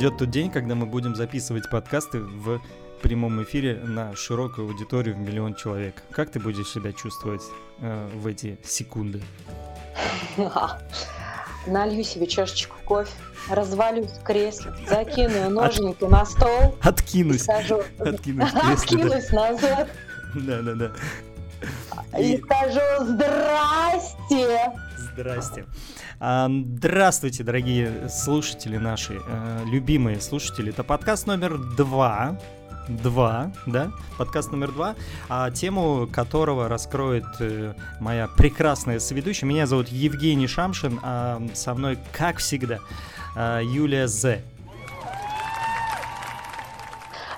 Придет тот день, когда мы будем записывать подкасты в прямом эфире на широкую аудиторию в миллион человек. Как ты будешь себя чувствовать э, в эти секунды? Налью себе чашечку кофе, развалюсь в кресле, закину ножники на стол. Откинусь. Скажу, Откинусь кресле, да. откинусь назад Да-да-да. И- скажу «Здрасте!» Здрасте. А, Здравствуйте, дорогие слушатели наши, э, любимые слушатели. Это подкаст номер два. Два, да? Подкаст номер два, а тему которого раскроет э, моя прекрасная соведущая. Меня зовут Евгений Шамшин, а со мной, как всегда, э, Юлия З.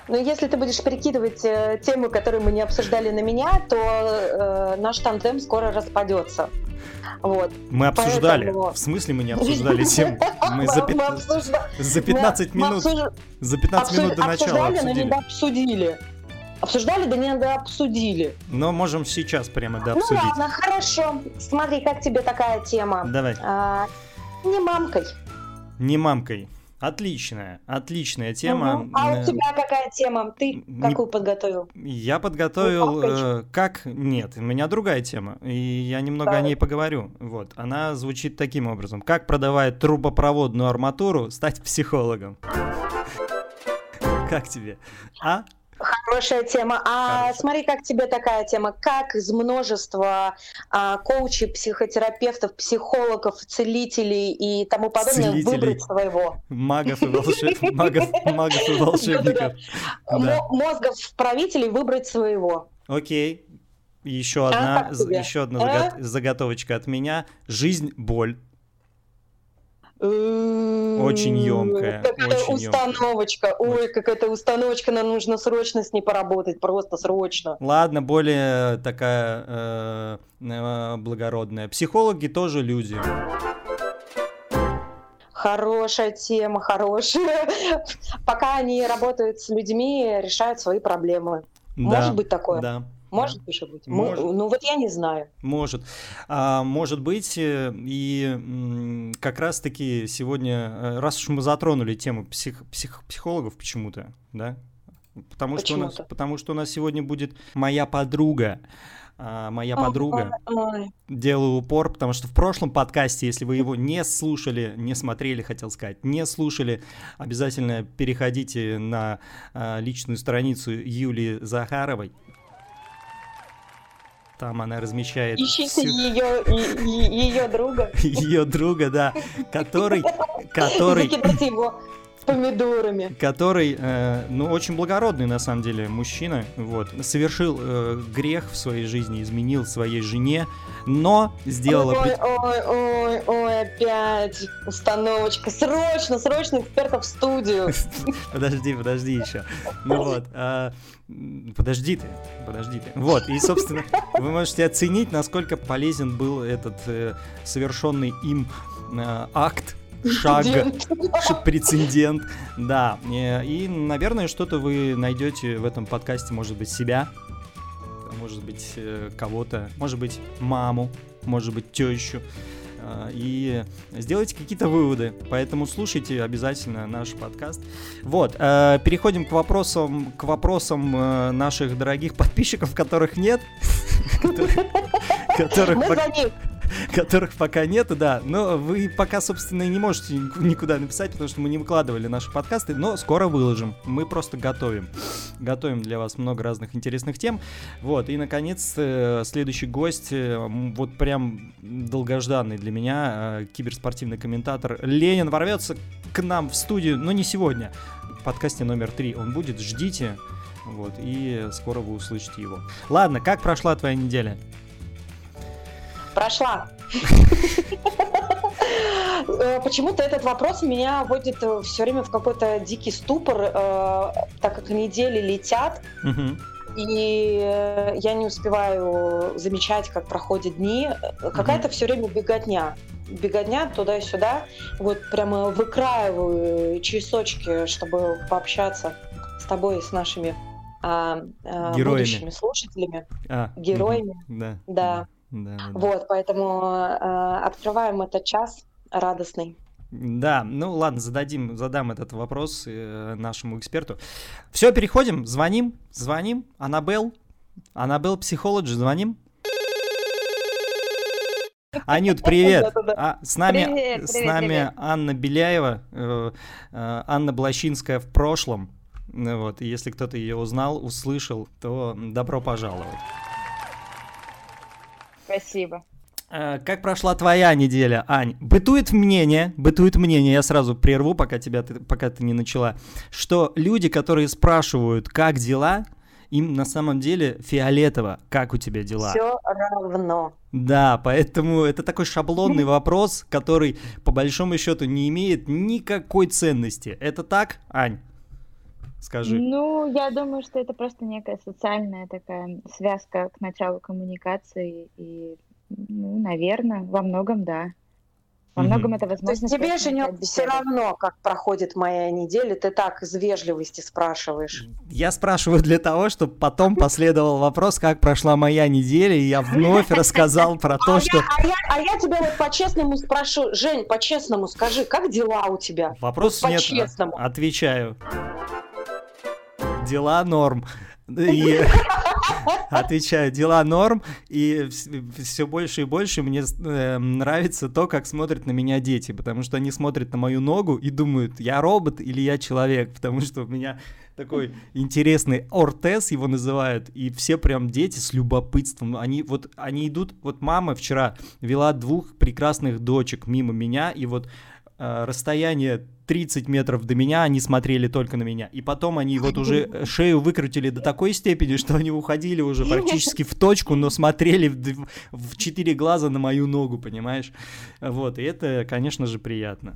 Но если ты будешь перекидывать э, темы, которые мы не обсуждали на меня, то э, наш тандем скоро распадется. Вот. Мы обсуждали. Поэтому- В смысле мы не обсуждали тему? Мы за, пят- Мы обсужда- за 15 мы- мы минут, обсуж- за 15 минут до начала обсуждали, но обсудили. не дообсудили. Обсуждали, да не дообсудили. Но можем сейчас прямо Ну дообсудить. ладно, хорошо. Смотри, как тебе такая тема. Давай. А, не мамкой. Не мамкой. Отличная, отличная тема. Мгм. А у тебя какая тема? Ты какую подготовил? Я подготовил, Ну, э, как... Нет, у меня другая тема, и я немного о Давай. ней поговорю. Вот, она звучит таким образом. Как продавая трубопроводную арматуру, стать психологом? Как тебе? А? Хорошая тема. А Хорошо. смотри, как тебе такая тема. Как из множества а, коучей, психотерапевтов, психологов, целителей и тому подобное Целителей. выбрать своего Магов и, волшеб... магов, магов и волшебников. Да. Мо- мозгов правителей вобрать своего. Окей. Еще А, одна, тебе? еще одна А? загот- заготовочка от меня. Жизнь – боль. Очень ёмкая, Какая очень ёмкая. установочка. Ой, какая-то установочка, нам нужно срочно с ней поработать, просто срочно. Ладно, более такая э, э, благородная. Психологи тоже люди. Хорошая тема, хорошая. Пока они работают с людьми, решают свои проблемы. Может Да, быть такое? Да. Может да, еще быть? Может. Ну вот я не знаю. Может. А, может быть, э, и как раз-таки сегодня, э, раз уж мы затронули тему псих- псих- психологов почему-то, да? Потому что, у нас, потому что у нас сегодня будет моя подруга. А, моя подруга. Ой, делаю упор, потому что в прошлом подкасте, если вы его не слушали, не смотрели, хотел сказать, не слушали, обязательно переходите на а, личную страницу Юлии Захаровой. Там она размещает Ищите ее, ее друга. ее друга, да, который, который, его помидорами. который, э, ну, очень благородный на самом деле мужчина, вот, совершил э, грех в своей жизни, изменил своей жене, но сделал Ой, опре- ой, ой, ой, опять установочка. Срочно, срочно эксперта в студию. Подожди, подожди еще. Ну вот. а, Подожди ты, подожди ты. Вот, и, собственно, вы можете оценить, насколько полезен был этот э, совершенный им э, акт, шаг, прецедент. Да, э, и, наверное, что-то вы найдете в этом подкасте, может быть, себя, может быть, э, кого-то, может быть, маму, может быть, тещу. э, И сделайте какие-то выводы. Поэтому слушайте обязательно наш подкаст. Вот, переходим к вопросам, к вопросам наших дорогих подписчиков, которых нет. Которых- Которых Мы за них. которых пока нет, да. Но вы пока, собственно, и не можете ник- никуда написать, потому что мы не выкладывали наши подкасты, но скоро выложим. Мы просто готовим. Готовим для вас много разных интересных тем. Вот, и, наконец, э, следующий гость, э, вот прям долгожданный для меня, э, киберспортивный комментатор Ленин ворвется к нам в студию, но не сегодня. В подкасте номер три он будет, ждите. Вот, и скоро вы услышите его. Ладно, как прошла твоя неделя? Прошла. Э, Почему-то этот вопрос меня вводит все время в какой-то дикий ступор, э, так как недели летят, и э, я не успеваю замечать, как проходят дни. Э, Какая-то все время беготня. Беготня туда-сюда. Вот прямо выкраиваю часочки, чтобы пообщаться с тобой и с нашими а, а, Героями. будущими слушателями. А, Героями. Да. Да. Да, да. Вот, поэтому э, открываем этот час радостный. Да, ну ладно, зададим, задам этот вопрос э, нашему эксперту. Все, переходим, звоним, звоним. Аннабел, Аннабел Психологи, звоним. Анют, привет. А, с нами, привет, с нами привет. Анна Беляева, э, э, Анна Блащинская в прошлом. Вот, и если кто-то ее узнал, услышал, то добро пожаловать. Спасибо. Э, как прошла твоя неделя, Ань? Бытует мнение, бытует мнение, я сразу прерву, пока, тебя, пока ты не начала, что люди, которые спрашивают, как дела, им на самом деле фиолетово, как у тебя дела. Все равно. Да, поэтому это такой шаблонный вопрос, который по большому счету не имеет никакой ценности. Это так, Ань? Скажи. Ну, я думаю, что это просто некая социальная такая связка к началу коммуникации. И, ну, наверное, во многом да. Во многом это возможно. То есть тебе, Женек, все равно, как проходит моя неделя, ты так из вежливости спрашиваешь. Я спрашиваю для того, чтобы потом последовал вопрос, как прошла моя неделя, и я вновь рассказал про то, что... А, а я тебя вот по-честному спрошу, Жень, по-честному скажи, как дела у тебя? Вопрос нет, отвечаю. Дела норм. И отвечаю, дела норм, и все больше и больше мне э, нравится то, как смотрят на меня дети, потому что они смотрят на мою ногу и думают, я робот или я человек, потому что у меня такой интересный ортез его называют, и все прям дети с любопытством, они вот, они идут, вот мама вчера вела двух прекрасных дочек мимо меня, и вот расстояние 30 метров до меня, они смотрели только на меня. И потом они вот уже шею выкрутили до такой степени, что они уходили уже практически в точку, но смотрели в, в 4 глаза на мою ногу, понимаешь? Вот, и это, конечно же, приятно.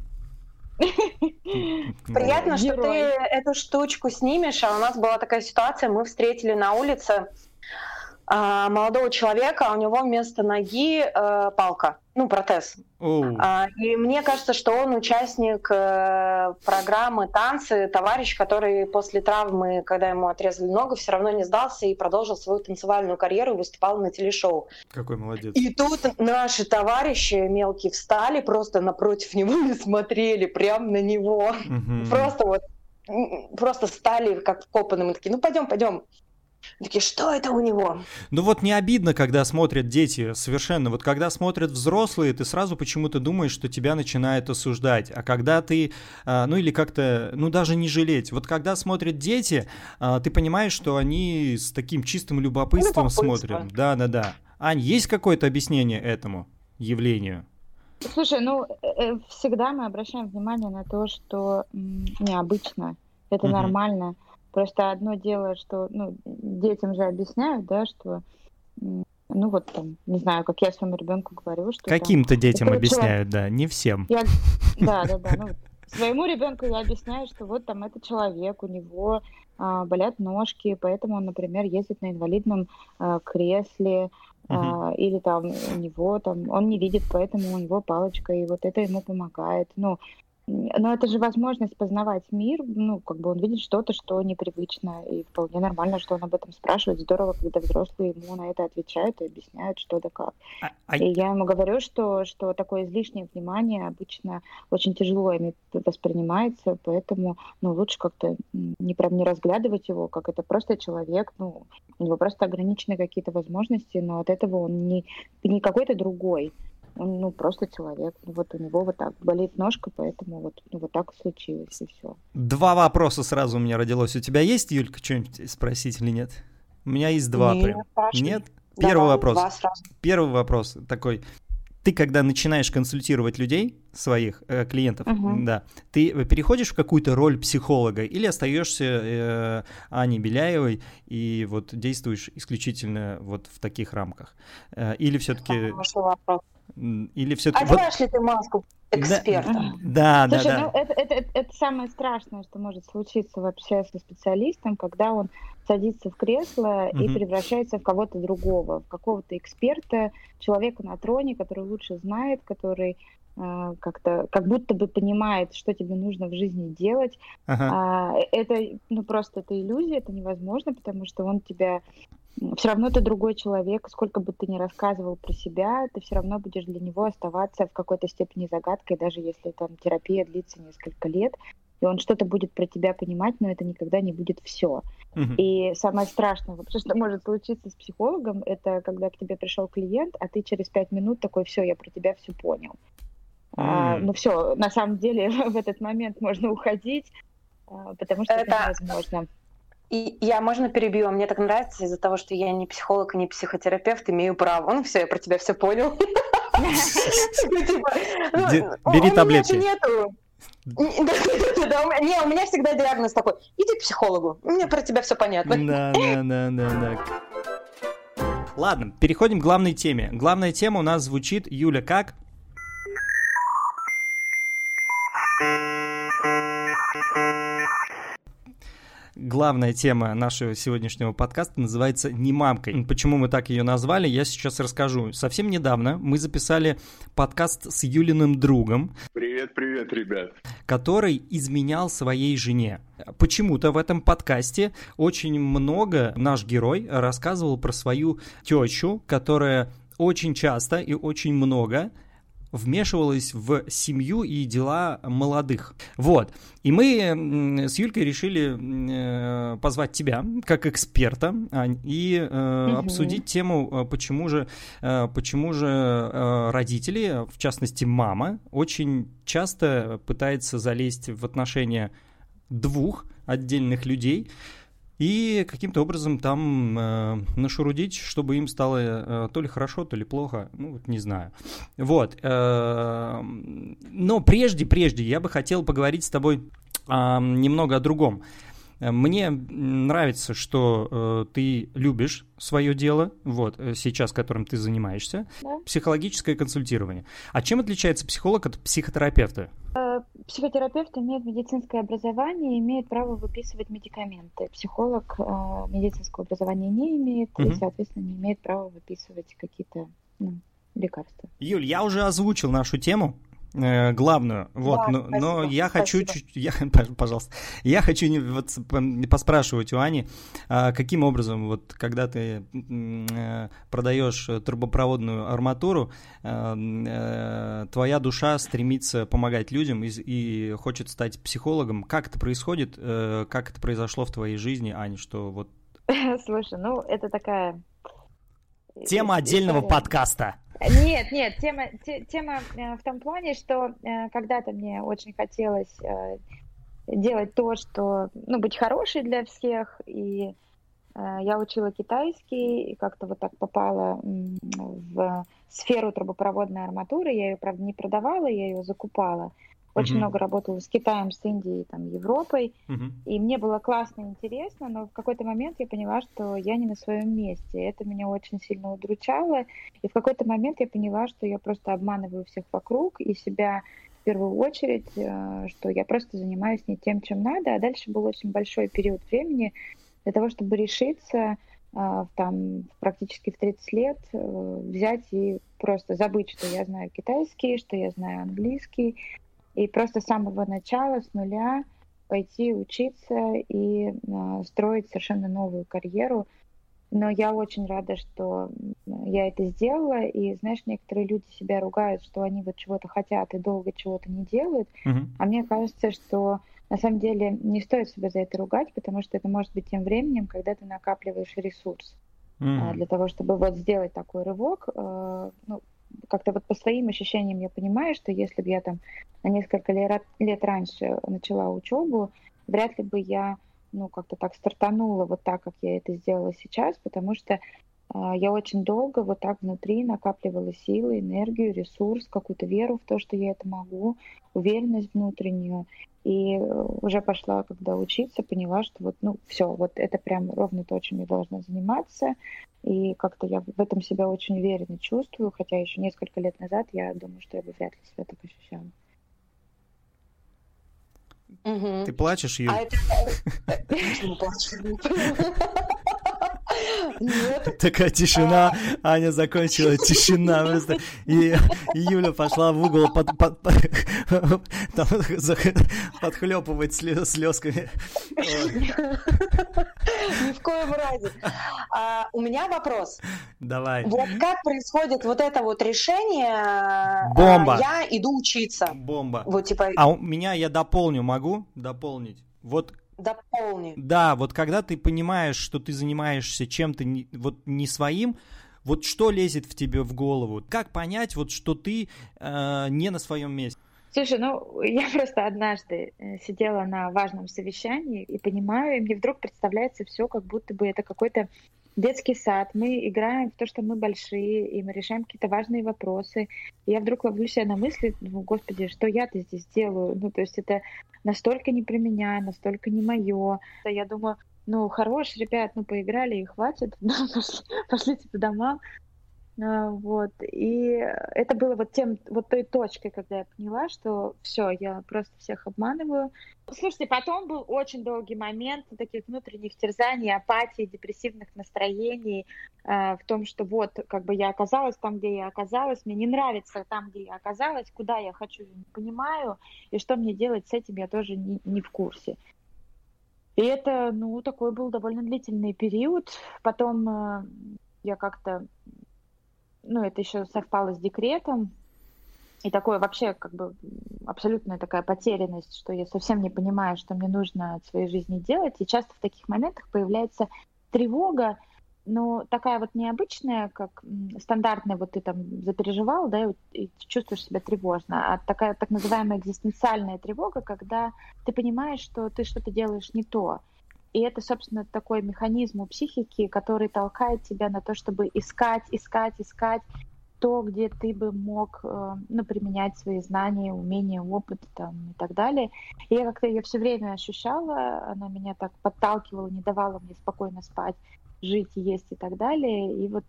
Приятно, что ты эту штучку снимешь, а у нас была такая ситуация, мы встретили на улице молодого человека, а у него вместо ноги э, палка, ну, протез. Uh. И мне кажется, что он участник э, программы «Танцы», товарищ, который после травмы, когда ему отрезали ногу, все равно не сдался и продолжил свою танцевальную карьеру и выступал на телешоу. Какой молодец. И тут наши товарищи мелкие встали просто напротив него и смотрели прямо на него. Uh-huh. Просто вот просто стали как вкопанным и такие, ну пойдем, пойдем. Такие, что это у него? Ну вот не обидно, когда смотрят дети совершенно. Вот когда смотрят взрослые, ты сразу почему-то думаешь, что тебя начинают осуждать. А когда ты, а, ну или как-то, ну даже не жалеть. Вот когда смотрят дети, а, ты понимаешь, что они с таким чистым любопытством Любопытство. смотрят. Да-да-да. Ань, есть какое-то объяснение этому явлению? Слушай, ну э, э, всегда мы обращаем внимание на то, что необычно. Это угу. нормально. Просто одно дело, что ну, детям же объясняют, да, что ну вот там, не знаю, как я своему ребенку говорю, что... Каким-то детям объясняют, человек... да, не всем. Я... Да, да, да. Ну, своему ребенку я объясняю, что вот там это человек, у него а, болят ножки, поэтому он, например, ездит на инвалидном а, кресле, Uh-huh. или там у него там он не видит, поэтому у него палочка, и вот это ему помогает. Ну, но это же возможность познавать мир, ну, как бы он видит что-то, что непривычно, и вполне нормально, что он об этом спрашивает. Здорово, когда взрослые ему на это отвечают и объясняют, что да как. А, а... И я ему говорю, что, что такое излишнее внимание обычно очень тяжело ими воспринимается, поэтому, ну, лучше как-то не прям не разглядывать его, как это просто человек, ну, у него просто ограничены какие-то возможности, но от этого он не, не какой-то другой, он, ну, просто человек. Вот у него вот так болит ножка, поэтому вот, ну, вот так случилось, и все. Два вопроса сразу у меня родилось. У тебя есть, Юлька, что-нибудь спросить или нет? У меня есть два нет, прям. Нет? Первый Давай, вопрос. Первый вопрос такой. Ты, когда начинаешь консультировать людей, своих э, клиентов, uh-huh. да, ты переходишь в какую-то роль психолога или остаешься э, Аней Беляевой и вот действуешь исключительно вот в таких рамках? Э, или все-таки... вопрос. Или все-таки... Одеваешь вот... ли ты маску эксперта? Да, да, Слушай, да. Ну, это, это, это, это самое страшное, что может случиться вообще со специалистом, когда он садится в кресло угу. и превращается в кого-то другого, в какого-то эксперта, человека на троне, который лучше знает, который э, как-то как будто бы понимает, что тебе нужно в жизни делать. Ага. А, это ну просто это иллюзия, это невозможно, потому что он тебя все равно ты другой человек, сколько бы ты ни рассказывал про себя, ты все равно будешь для него оставаться в какой-то степени загадкой, даже если там терапия длится несколько лет, и он что-то будет про тебя понимать, но это никогда не будет все. Uh-huh. И самое страшное вообще, что может случиться с психологом, это когда к тебе пришел клиент, а ты через пять минут такой, все, я про тебя все понял. Mm. А, ну все, на самом деле в этот момент можно уходить, а, потому что это, это невозможно. И я, можно перебью? Мне так нравится из-за того, что я не психолог и не психотерапевт, имею право. Ну все, я про тебя все понял. Бери таблетки. Не, у меня всегда диагноз такой. Иди к психологу. Мне про тебя все понятно. Да, да, да, да, да. Ладно, переходим к главной теме. Главная тема у нас звучит, Юля, как? Главная тема нашего сегодняшнего подкаста называется «Не мамкой». Почему мы так ее назвали, я сейчас расскажу. Совсем недавно мы записали подкаст с Юлиным другом. Привет, привет, ребят. Который изменял своей жене. Почему-то в этом подкасте очень много наш герой рассказывал про свою тещу, которая очень часто и очень много вмешивалась в семью и дела молодых. Вот. И мы с Юлькой решили э, позвать тебя как эксперта и угу. обсудить тему, э, почему же, почему же родители, в частности мама, очень часто пытается залезть в отношения двух отдельных людей, и каким-то образом там э, нашурудить, чтобы им стало э, то ли хорошо, то ли плохо, ну вот не знаю. Вот. Э, но прежде, прежде я бы хотел поговорить с тобой э, немного о другом. Мне нравится, что э, ты любишь свое дело, вот, э, сейчас, которым ты занимаешься, да. психологическое консультирование. А чем отличается психолог от психотерапевта? Э, психотерапевт имеет медицинское образование и имеет право выписывать медикаменты. Психолог э, медицинского образования не имеет угу. и, соответственно, не имеет права выписывать какие-то ну, лекарства. Юль, я уже озвучил нашу тему. Э, главную. Вот, да, но, спасибо, но я хочу чуть, я, пожалуйста, я хочу не, вот поспрашивать у Ани, а, каким образом вот когда ты э, продаешь трубопроводную арматуру, э, твоя душа стремится помогать людям и, и хочет стать психологом. Как это происходит? Как это произошло в твоей жизни, Аня, что вот? Слушай, ну это такая тема отдельного подкаста. Нет, нет, тема, те, тема э, в том плане, что э, когда-то мне очень хотелось э, делать то, что, ну, быть хорошей для всех, и я учила китайский, и как-то вот так попала в сферу трубопроводной арматуры, я ее, правда, не продавала, я ее закупала, очень mm-hmm. много работала с Китаем, с Индией, там, Европой. Mm-hmm. И мне было классно и интересно, но в какой-то момент я поняла, что я не на своем месте. Это меня очень сильно удручало. И в какой-то момент я поняла, что я просто обманываю всех вокруг и себя в первую очередь, э, что я просто занимаюсь не тем, чем надо. А дальше был очень большой период времени для того, чтобы решиться э, там практически в 30 лет э, взять и просто забыть, что я знаю китайский, что я знаю английский, и просто с самого начала, с нуля пойти учиться и э, строить совершенно новую карьеру. Но я очень рада, что я это сделала. И, знаешь, некоторые люди себя ругают, что они вот чего-то хотят и долго чего-то не делают. Uh-huh. А мне кажется, что на самом деле не стоит себя за это ругать, потому что это может быть тем временем, когда ты накапливаешь ресурс. Mm. Для того, чтобы вот сделать такой рывок, э, ну, как-то вот по своим ощущениям я понимаю, что если бы я там на несколько лет, раньше начала учебу, вряд ли бы я ну, как-то так стартанула вот так, как я это сделала сейчас, потому что я очень долго вот так внутри накапливала силы, энергию, ресурс, какую-то веру в то, что я это могу, уверенность внутреннюю. И уже пошла, когда учиться, поняла, что вот, ну, все, вот это прям ровно то, чем я должна заниматься. И как-то я в этом себя очень уверенно чувствую, хотя еще несколько лет назад я думаю, что я бы вряд ли себя так ощущала. Ты плачешь, Юль? А это... Нет. Такая тишина, Аня закончила, тишина просто. И, и Юля пошла в угол под, под, под, там, подхлепывать слезками. Ни в коем разе. А, у меня вопрос. Давай. Вот как происходит вот это вот решение? а, Бомба. Я иду учиться. Бомба. Вот типа А у меня я дополню, могу дополнить? Вот дополни. Да, вот когда ты понимаешь, что ты занимаешься чем-то не, вот не своим, вот что лезет в тебе в голову? Как понять, вот что ты э, не на своем месте? Слушай, ну я просто однажды э, сидела на важном совещании и понимаю, и мне вдруг представляется все, как будто бы это какой-то детский сад. Мы играем в то, что мы большие, и мы решаем какие-то важные вопросы. И я вдруг ловлю себя на мысли, ну, господи, что я-то здесь делаю? Ну, то есть это настолько не про меня, настолько не мое. Я думаю, ну, хорош, ребят, ну, поиграли и хватит, ну, пошли, пошлите по домам. А, Вот. И это было вот тем, вот той точкой, когда я поняла, что все, я просто всех обманываю. Слушайте, потом был очень долгий момент таких внутренних терзаний, апатии, депрессивных настроений э, в том, что вот как бы я оказалась там, где я оказалась, мне не нравится там, где я оказалась, куда я хочу, я не понимаю, и что мне делать с этим, я тоже не, не в курсе. И это, ну, такой был довольно длительный период. Потом э, я как-то ну, это еще совпало с декретом, и такое вообще как бы абсолютная такая потерянность, что я совсем не понимаю, что мне нужно от своей жизни делать. И часто в таких моментах появляется тревога, но такая вот необычная, как стандартная, вот ты там запереживал, да, и чувствуешь себя тревожно, а такая так называемая экзистенциальная тревога, когда ты понимаешь, что ты что-то делаешь не то. И это, собственно, такой механизм у психики, который толкает тебя на то, чтобы искать, искать, искать то, где ты бы мог ну, применять свои знания, умения, опыт там, и так далее. И я как-то ее все время ощущала, она меня так подталкивала, не давала мне спокойно спать, жить, есть и так далее. И вот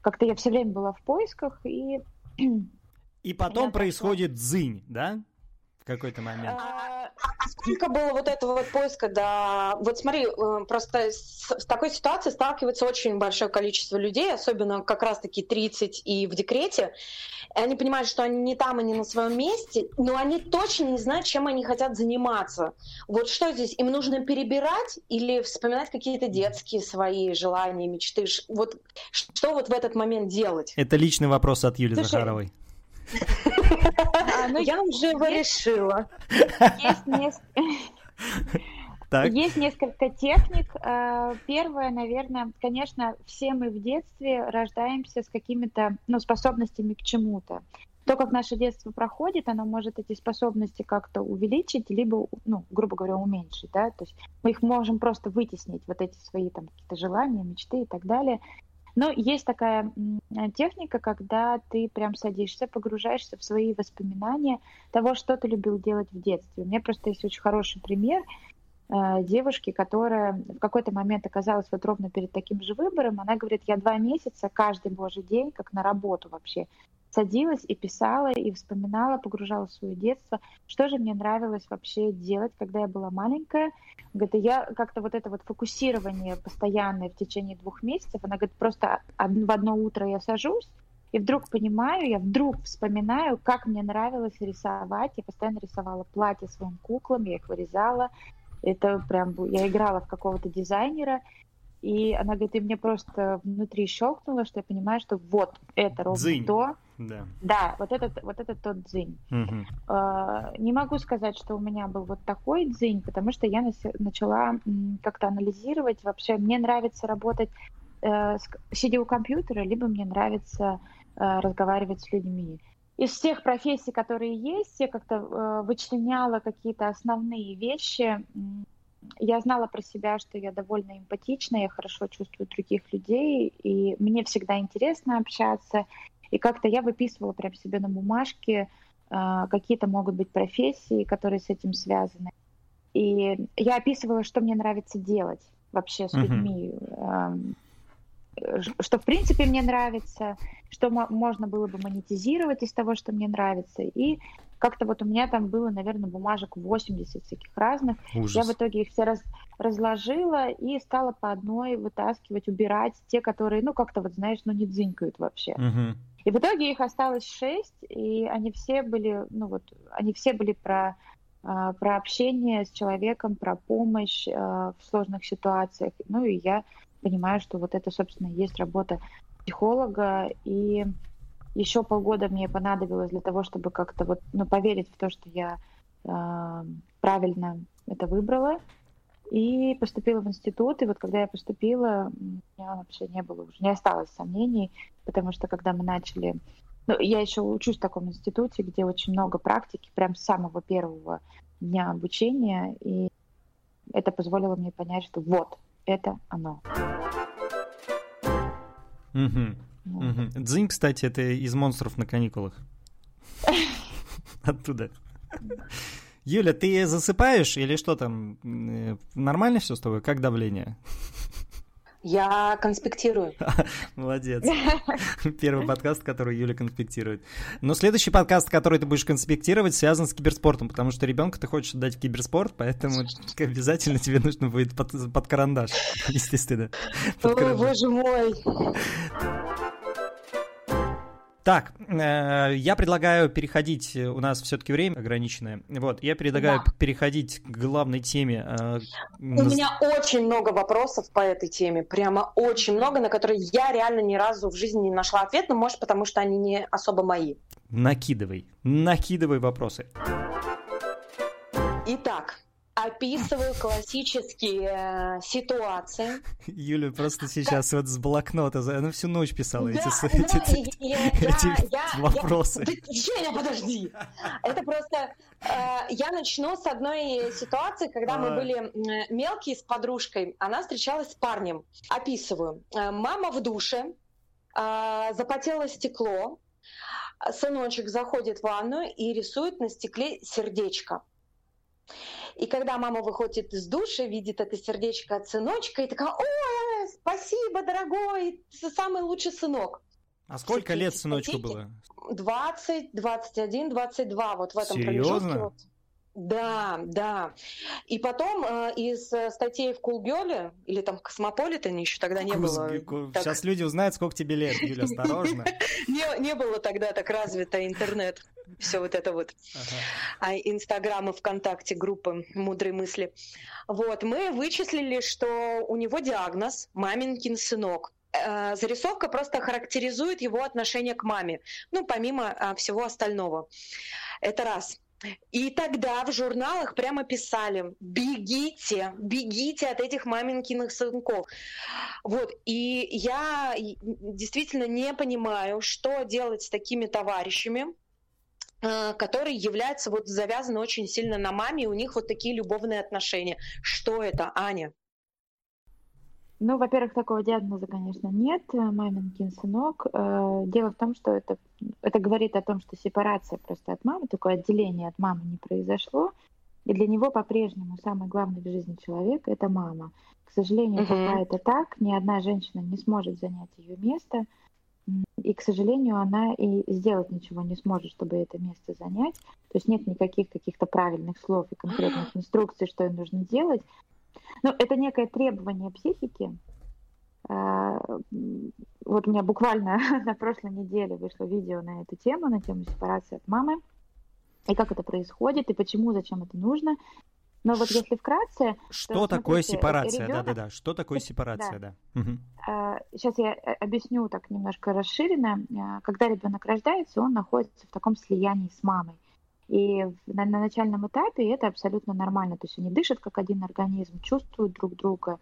как-то я все время была в поисках, и... И потом происходит дзынь, да? Какой-то момент. А, сколько было вот этого вот поиска, да, вот смотри, просто с, с такой ситуацией сталкивается очень большое количество людей, особенно как раз-таки 30 и в декрете, и они понимают, что они не там, они на своем месте, но они точно не знают, чем они хотят заниматься. Вот что здесь, им нужно перебирать или вспоминать какие-то детские свои желания, мечты, вот что вот в этот момент делать? Это личный вопрос от Юли Слушай, Захаровой. Ну, я уже его решила. Есть несколько... Так. Есть несколько техник. Первое, наверное, конечно, все мы в детстве рождаемся с какими-то ну, способностями к чему-то. То, как наше детство проходит, оно может эти способности как-то увеличить, либо, ну, грубо говоря, уменьшить, да, то есть мы их можем просто вытеснить, вот эти свои там какие-то желания, мечты и так далее, но есть такая техника, когда ты прям садишься, погружаешься в свои воспоминания того, что ты любил делать в детстве. У меня просто есть очень хороший пример э, девушки, которая в какой-то момент оказалась вот ровно перед таким же выбором. Она говорит, я два месяца каждый божий день, как на работу вообще, садилась и писала, и вспоминала, погружала в свое детство, что же мне нравилось вообще делать, когда я была маленькая. Говорит, я как-то вот это вот фокусирование постоянное в течение двух месяцев, она говорит, просто в одно утро я сажусь, и вдруг понимаю, я вдруг вспоминаю, как мне нравилось рисовать. Я постоянно рисовала платья своим куклам, я их вырезала. Это прям, я играла в какого-то дизайнера, и она говорит, и мне просто внутри щелкнуло, что я понимаю, что вот это ровно Дзынь. то. Да. Да, вот этот, вот этот тот дзынь. Мгм. Э, Не могу сказать, что у меня был вот такой дзынь, потому что я начала как-то анализировать вообще. Мне нравится работать э, сидя у компьютера, либо мне нравится э, разговаривать с людьми. Из всех профессий, которые есть, я как-то э, вычленяла какие-то основные вещи. Я знала про себя, что я довольно эмпатична, я хорошо чувствую других людей, и мне всегда интересно общаться. И как-то я выписывала прям себе на бумажке, а, какие-то могут быть профессии, которые с этим связаны. И я описывала, что мне нравится делать вообще с людьми, что в принципе мне нравится, что мо- можно было бы монетизировать из того, что мне нравится. И как-то вот у меня там было, наверное, бумажек 80 всяких разных. Ужас. Я в итоге их все раз, разложила и стала по одной вытаскивать, убирать те, которые, ну, как-то вот, знаешь, ну, не дзынькают вообще. Мгм. И в итоге их осталось шесть, и они все были, ну вот, они все были про, а, про общение с человеком, про помощь а, в сложных ситуациях. Ну и я понимаю, что вот это, собственно, есть работа психолога. И еще полгода мне понадобилось для того, чтобы как-то вот, ну, поверить в то, что я а, правильно это выбрала. И поступила в институт, и вот когда я поступила, у меня вообще не было уже, не осталось сомнений, потому что когда мы начали, ну, я еще учусь в таком институте, где очень много практики, прям с самого первого дня обучения, и это позволило мне понять, что вот, это оно. Мгм. Вот. Мгм. Дзынь, кстати, это из монстров на каникулах. Оттуда. Юля, ты засыпаешь или что там? Э, Нормально все с тобой? Как давление? Я конспектирую. Молодец. Первый подкаст, который Юля конспектирует. Но следующий подкаст, который ты будешь конспектировать, связан с киберспортом, потому что ребенка ты хочешь отдать в киберспорт, поэтому обязательно тебе нужно будет под, под карандаш, естественно. Под Ой, карандаш. боже мой. Так, э, я предлагаю переходить, э, у нас все-таки время ограниченное, вот, я предлагаю Да. переходить к главной теме. э, У наз- меня очень много вопросов по этой теме, прямо очень много, на которые я реально ни разу в жизни не нашла ответ, но может потому, что они не особо мои. Накидывай, накидывай вопросы. Итак, описываю классические э, ситуации. Юля просто сейчас вот с блокнота, она всю ночь писала эти, Да, с- да, эти- и- и я- эти я- я- вопросы. Да, Женя, подожди! Это просто... э, я начну с одной ситуации, когда мы были мелкие с подружкой. Она встречалась с парнем. Описываю. Э, Мама в душе, э, запотело стекло, сыночек заходит в ванную и рисует на стекле сердечко. И когда мама выходит из душа, видит это сердечко от сыночка и такая, ой, спасибо, дорогой, ты самый лучший сынок. А сколько лет сыночку было? 20, 21, 22, вот в этом Серьезно? промежутке. Да, да. И потом э, из э, статей в Кулгеле, или там Космополитене еще тогда не было. так- Сейчас люди узнают, сколько тебе лет, Юля, осторожно. Не, не было тогда так развито интернет. Все вот это вот. Ага. а, Инстаграм и ВКонтакте группы «Мудрые мысли». Вот, мы вычислили, что у него диагноз «маминкин сынок». Э, Зарисовка просто характеризует его отношение к маме, ну, помимо а, всего остального. Это раз. И тогда в журналах прямо писали «бегите, бегите от этих маминкиных сынков». Вот, и я действительно не понимаю, что делать с такими товарищами, э, которые являются вот завязаны очень сильно на маме, и у них вот такие любовные отношения. Что это, Аня? Ну, во-первых, такого диагноза, конечно, нет, э, маминкин сынок. Э, Дело в том, что это, это говорит о том, что сепарация просто от мамы, такое отделение от мамы не произошло. И для него по-прежнему самый главный в жизни человек – это мама. К сожалению, Мгм. пока это так, ни одна женщина не сможет занять ее место. И, к сожалению, она и сделать ничего не сможет, чтобы это место занять. То есть нет никаких каких-то правильных слов и конкретных инструкций, что ей нужно делать. Ну, это некое требование психики. А, Вот у меня буквально на прошлой неделе вышло видео на эту тему, на тему сепарации от мамы, и как это происходит, и почему, зачем это нужно. Но вот если вкратце, Что такое смотрите, сепарация? ребенок- Да-да-да. Что такое Да. сепарация, да. Мгм. сейчас я э, объясню так немножко расширенно. А, Когда ребенок рождается, он находится в таком слиянии с мамой. И на, на начальном этапе это абсолютно нормально. То есть они дышат как один организм, чувствуют друг друга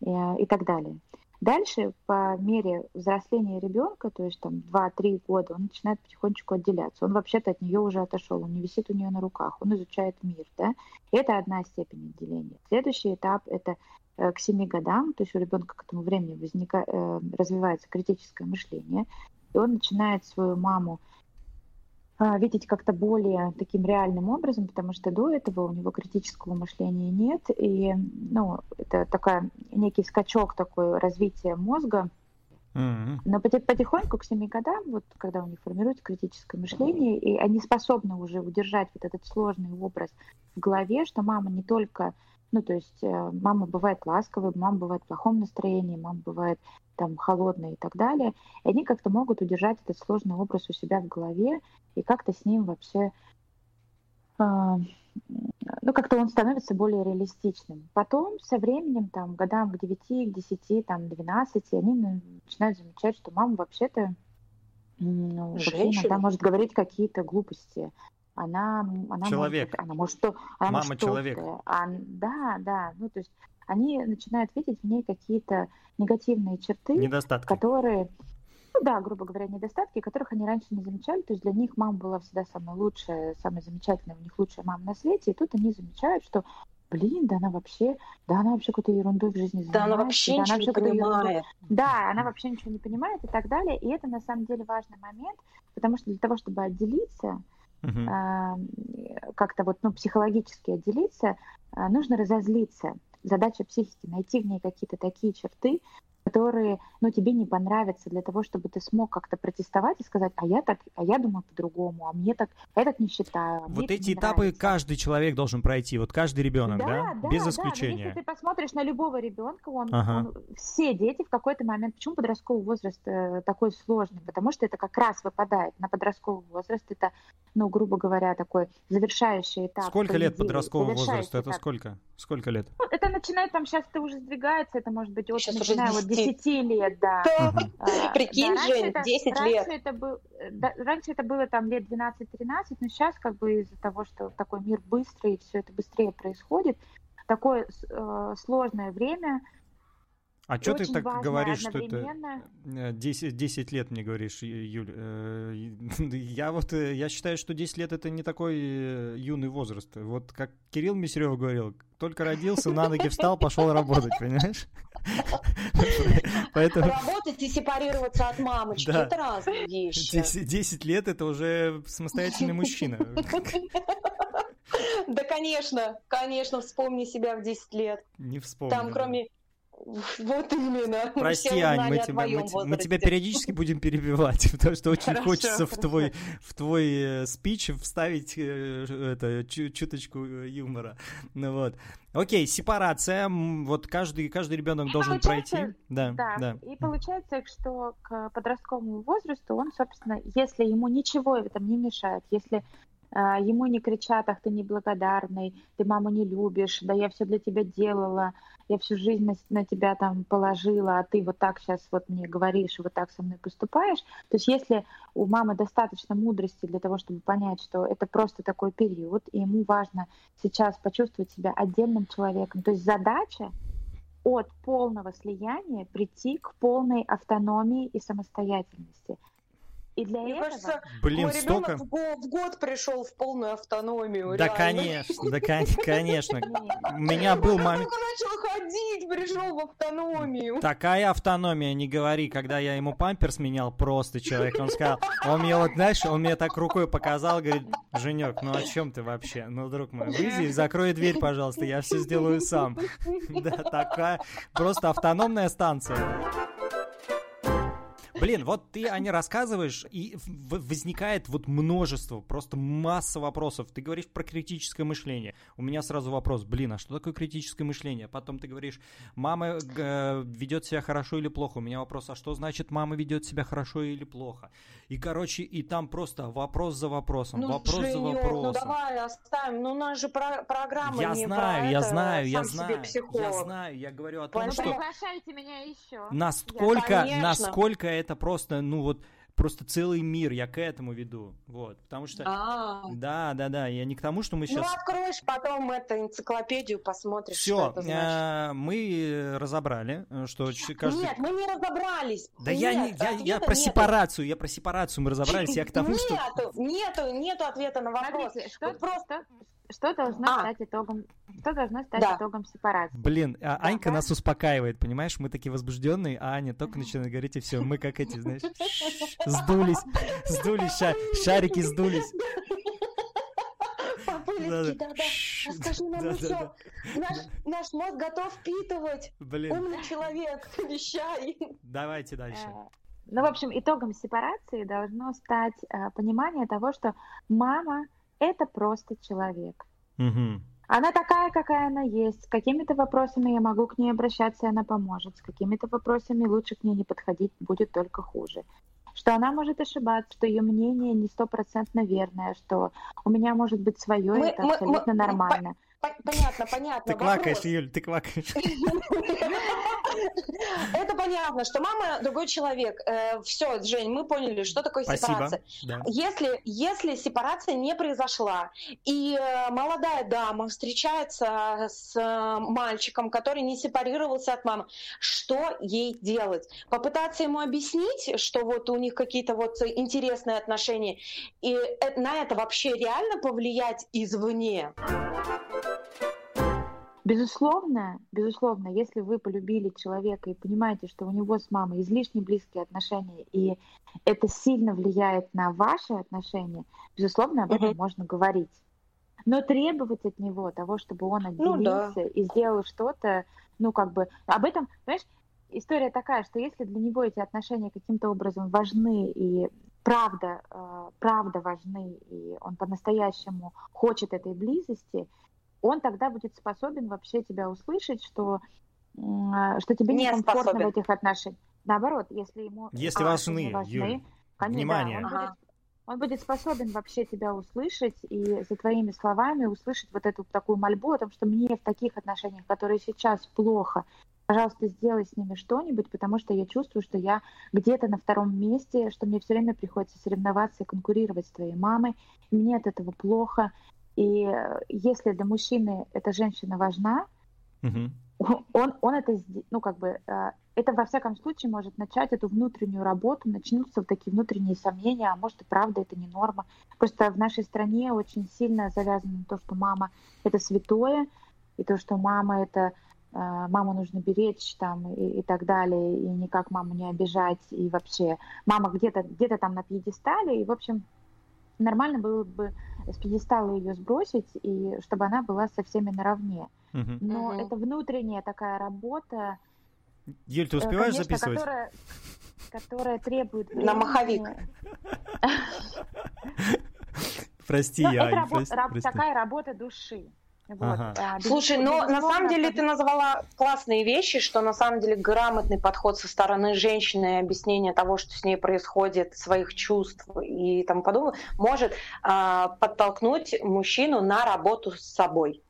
э, и так далее. Дальше, по мере взросления ребенка, то есть там 2-3 года, он начинает потихонечку отделяться. Он вообще-то от нее уже отошел, он не висит у нее на руках, он изучает мир. Да? Это одна степень отделения. Следующий этап – это э, к 7 годам, то есть у ребенка к этому времени возника... э, развивается критическое мышление, и он начинает свою маму видеть как-то более таким реальным образом, потому что до этого у него критического мышления нет, и ну, это такая, некий скачок такой развития мозга, Mm-hmm. Но потихоньку к 7 годам, вот когда у них формируется критическое мышление, и они способны уже удержать вот этот сложный образ в голове, что мама не только, ну то есть э, мама бывает ласковой, мама бывает в плохом настроении, мама бывает там холодной и так далее, и они как-то могут удержать этот сложный образ у себя в голове и как-то с ним вообще а, ну, как-то он становится более реалистичным. Потом, со временем, там, годам к 9, к 10, там, 12, они начинают замечать, что мама вообще-то ну, вообще иногда может говорить какие-то глупости. Она, она человек. Может, она может что, она Мама может человек. А, да, да. Ну, то есть они начинают видеть в ней какие-то негативные черты, Недостатки. которые ну да, грубо говоря, недостатки, которых они раньше не замечали. То есть для них мама была всегда самая лучшая, самая замечательная, у них лучшая мама на свете. И тут они замечают, что блин, да она вообще, да она вообще какой-то ерундой в жизни занимается. Да она вообще да, ничего она не понимает. Ерундой, да, она вообще ничего не понимает и так далее. И это на самом деле важный момент, потому что для того, чтобы отделиться, э, как-то вот, ну, психологически отделиться, э, нужно разозлиться. Задача психики найти в ней какие-то такие черты, которые, ну, тебе не понравятся для того, чтобы ты смог как-то протестовать и сказать, а я так, а я думаю по-другому, а мне так, а я так не считаю. А вот эти этапы нравится. каждый человек должен пройти, вот каждый ребенок, да? Да, да Без да, исключения. Да, если ты посмотришь на любого ребенка, он, ага. он, все дети в какой-то момент, почему подростковый возраст э, такой сложный? Потому что это как раз выпадает на подростковый возраст, это, ну, грубо говоря, такой завершающий этап. Сколько лет подросткового возраста? Это сколько? Сколько лет? Ну, это начинает, там сейчас это уже сдвигается, это может быть от, начиная вот 10 лет, да. А, Прикинь, да, Жень, 10 лет. Это был, да, раньше это было там лет 12-13, но сейчас как бы из-за того, что такой мир быстрый, и все это быстрее происходит, такое э, сложное время, а что ты так говоришь, что это 10, 10 лет, мне говоришь, Юль? Э, я вот, э, я считаю, что 10 лет это не такой э, юный возраст. Вот как Кирилл Мисерев говорил, только родился, на ноги встал, пошел работать, понимаешь? Поэтому... Работать и сепарироваться от мамочки, да. это разные вещи. 10, 10 лет это уже самостоятельный мужчина. Да, конечно, конечно, вспомни себя в 10 лет. Не вспомню. Там, кроме вот именно. Прости, Ань, мы тебя, мы, мы тебя периодически будем перебивать, потому что очень хорошо, хочется хорошо. в твой, в твой э, спич вставить э, это, чуточку э, юмора. Ну вот. Окей, сепарация. Вот каждый, каждый ребенок и должен пройти. Да, да, да. И получается, что к подростковому возрасту он, собственно, если ему ничего в этом не мешает, если ему не кричат, ах, ты неблагодарный, ты маму не любишь, да я все для тебя делала, я всю жизнь на, на тебя там положила, а ты вот так сейчас вот мне говоришь, вот так со мной поступаешь. То есть если у мамы достаточно мудрости для того, чтобы понять, что это просто такой период, и ему важно сейчас почувствовать себя отдельным человеком, то есть задача от полного слияния прийти к полной автономии и самостоятельности. И для Мне этого... кажется, Блин, мой столько... в год, в год пришел в полную автономию. Да, реально. конечно, да, конечно. У меня был момент... Он начал ходить, пришел в автономию. Такая автономия, не говори, когда я ему памперс менял, просто человек, он сказал, он мне вот, знаешь, он мне так рукой показал, говорит, Женек, ну о чем ты вообще? Ну, друг мой, выйди и закрой дверь, пожалуйста, я все сделаю сам. Да, такая, просто автономная станция. Блин, вот ты, Аня, рассказываешь, и возникает вот множество, просто масса вопросов. Ты говоришь про критическое мышление. У меня сразу вопрос, блин, а что такое критическое мышление? Потом ты говоришь, мама э, ведет себя хорошо или плохо. У меня вопрос, а что значит мама ведет себя хорошо или плохо? И, короче, и там просто вопрос за вопросом, ну, вопрос Женек, за вопросом. Ну давай оставим, ну у нас же про программа я не знаю, про я это, знаю, я знаю, я знаю, я говорю о том, ну, что... Приглашайте меня еще. Насколько, Я, насколько это просто, ну вот, просто целый мир, я к этому веду, вот, потому что, А. да, да, да, я не к тому, что мы Ну, сейчас, откроешь потом эту энциклопедию, посмотришь, что все, это значит. мы разобрали, э, что каждый, Нет, мы не разобрались. да я не, Нет, я, я про нету. сепарацию, я про сепарацию мы разобрались, я к тому, что, Нету, нету, нету ответа на вопрос. Смотрите, что, Вот просто что должно А. стать итогом, что должно стать Да. итогом сепарации? блин, а Анька да. нас успокаивает, понимаешь, мы такие возбужденные, а Аня только начинает говорить, и все, мы как эти, знаешь, сдулись, сдулись, ша- шарики сдулись. Да-да. да-да. Расскажи нам Да, все. Наш, мозг готов впитывать. Блин, Умный человек, вещай. давайте дальше. Э, Ну, в общем, итогом сепарации должно стать э, понимание того, что мама — это просто человек. Мгм. Она такая, какая она есть. С какими-то вопросами я могу к ней обращаться, и она поможет. С какими-то вопросами лучше к ней не подходить, будет только хуже. Что она может ошибаться, что ее мнение не стопроцентно верное, что у меня может быть свое, Мы- это мы- абсолютно мы- нормально. По- Понятно, понятно. Ты квакаешь. Юль, ты квакаешь. Это понятно, что мама другой человек. Все, Жень, мы поняли, что такое сепарация. Если, если сепарация не произошла, и э, молодая дама встречается с э, мальчиком, который не сепарировался от мамы, что ей делать? Попытаться ему объяснить, что вот у них какие-то вот интересные отношения, и э, на это вообще реально повлиять извне? Безусловно, безусловно, если вы полюбили человека и понимаете, что у него с мамой излишне близкие отношения, и это сильно влияет на ваши отношения, безусловно, об этом Мгм. можно говорить. Но требовать от него того, чтобы он Ну да. отделился и сделал что-то, ну как бы, об этом, понимаешь, история такая, что если для него эти отношения каким-то образом важны и правда, э, правда важны, и он по-настоящему хочет этой близости, он тогда будет способен вообще тебя услышать, что, а, что тебе Не некомфортно способен. в этих отношениях. Наоборот, если ему Если а, важны, важны, Юль, конечно, внимание. да, он, Ага. будет, он будет способен вообще тебя услышать и за твоими словами услышать вот эту такую мольбу о том, что мне в таких отношениях, которые сейчас плохо, пожалуйста, сделай с ними что-нибудь, потому что я чувствую, что я где-то на втором месте, что мне все время приходится соревноваться и конкурировать с твоей мамой, мне от этого плохо. И э, если для мужчины эта женщина важна, Мгм. он, он это, ну, как бы, э, это во всяком случае может начать эту внутреннюю работу, начнутся вот такие внутренние сомнения, а может и правда это не норма. Просто в нашей стране очень сильно завязано на то, что мама это святое, и то, что мама это э, маму нужно беречь там и, и так далее, и никак маму не обижать, и вообще мама где-то где там на пьедестале, и в общем нормально было бы с пьедестала ее сбросить, и чтобы она была со всеми наравне. Мгм. Но Мгм. это внутренняя такая работа, Юль, ты э, успеваешь конечно, записывать? которая, которая требует На времени. маховик. Прости, Ну, это Ань, рабо- прости, раб- прости. такая работа души. Вот. Ага. Слушай, но на самом деле ты назвала классные вещи, что на самом деле грамотный подход со стороны женщины, объяснение того, что с ней происходит, своих чувств и тому подобное, может а, подтолкнуть мужчину на работу с собой.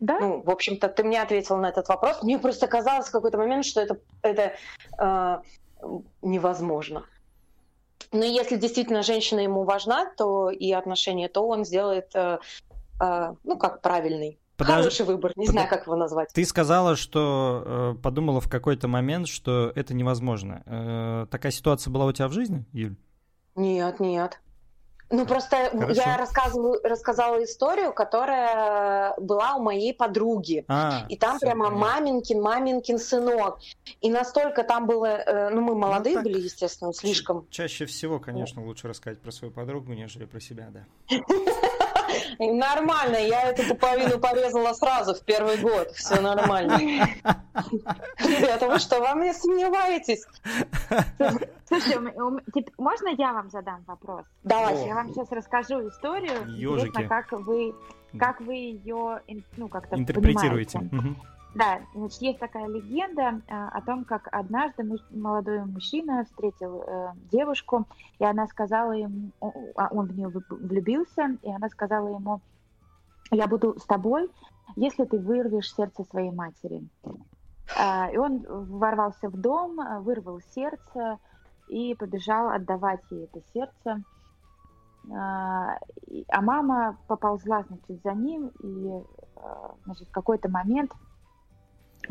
Да? Ну, в общем-то, ты мне ответила на этот вопрос. Мне просто казалось в какой-то момент, что это, это а, невозможно. Но если действительно женщина ему важна, то и отношения, то он сделает, э, э, ну, как правильный. Подож- Хороший выбор, не Подо- знаю, как его назвать. Ты сказала, что э, подумала в какой-то момент, что это невозможно. Э, такая ситуация была у тебя в жизни, Юль? Нет, нет. Ну, просто Хорошо. я рассказываю, рассказала историю, которая была у моей подруги. А, И там прямо понятно. маменькин, маменькин сынок. И настолько там было... э, Ну, мы молодые так. были, естественно, слишком. Чаще всего, конечно, лучше рассказать про свою подругу, нежели про себя, да. Нормально, я эту пуповину порезала сразу в первый год. Все нормально. Ребята, вы что, во мне сомневаетесь? Слушай, можно я вам задам вопрос? Давай. Я вам сейчас расскажу историю. Ёжики. Интересно, как вы, как вы ее, ну, как-то Интерпретируете. понимаете. Да, значит, есть такая легенда э, о том, как однажды молодой мужчина встретил э, девушку, и она сказала ему, а он в нее влюбился, и она сказала ему, я буду с тобой, если ты вырвешь сердце своей матери. А, И он ворвался в дом, вырвал сердце и побежал отдавать ей это сердце. А, А мама поползла, значит, за ним, и, э, значит, в какой-то момент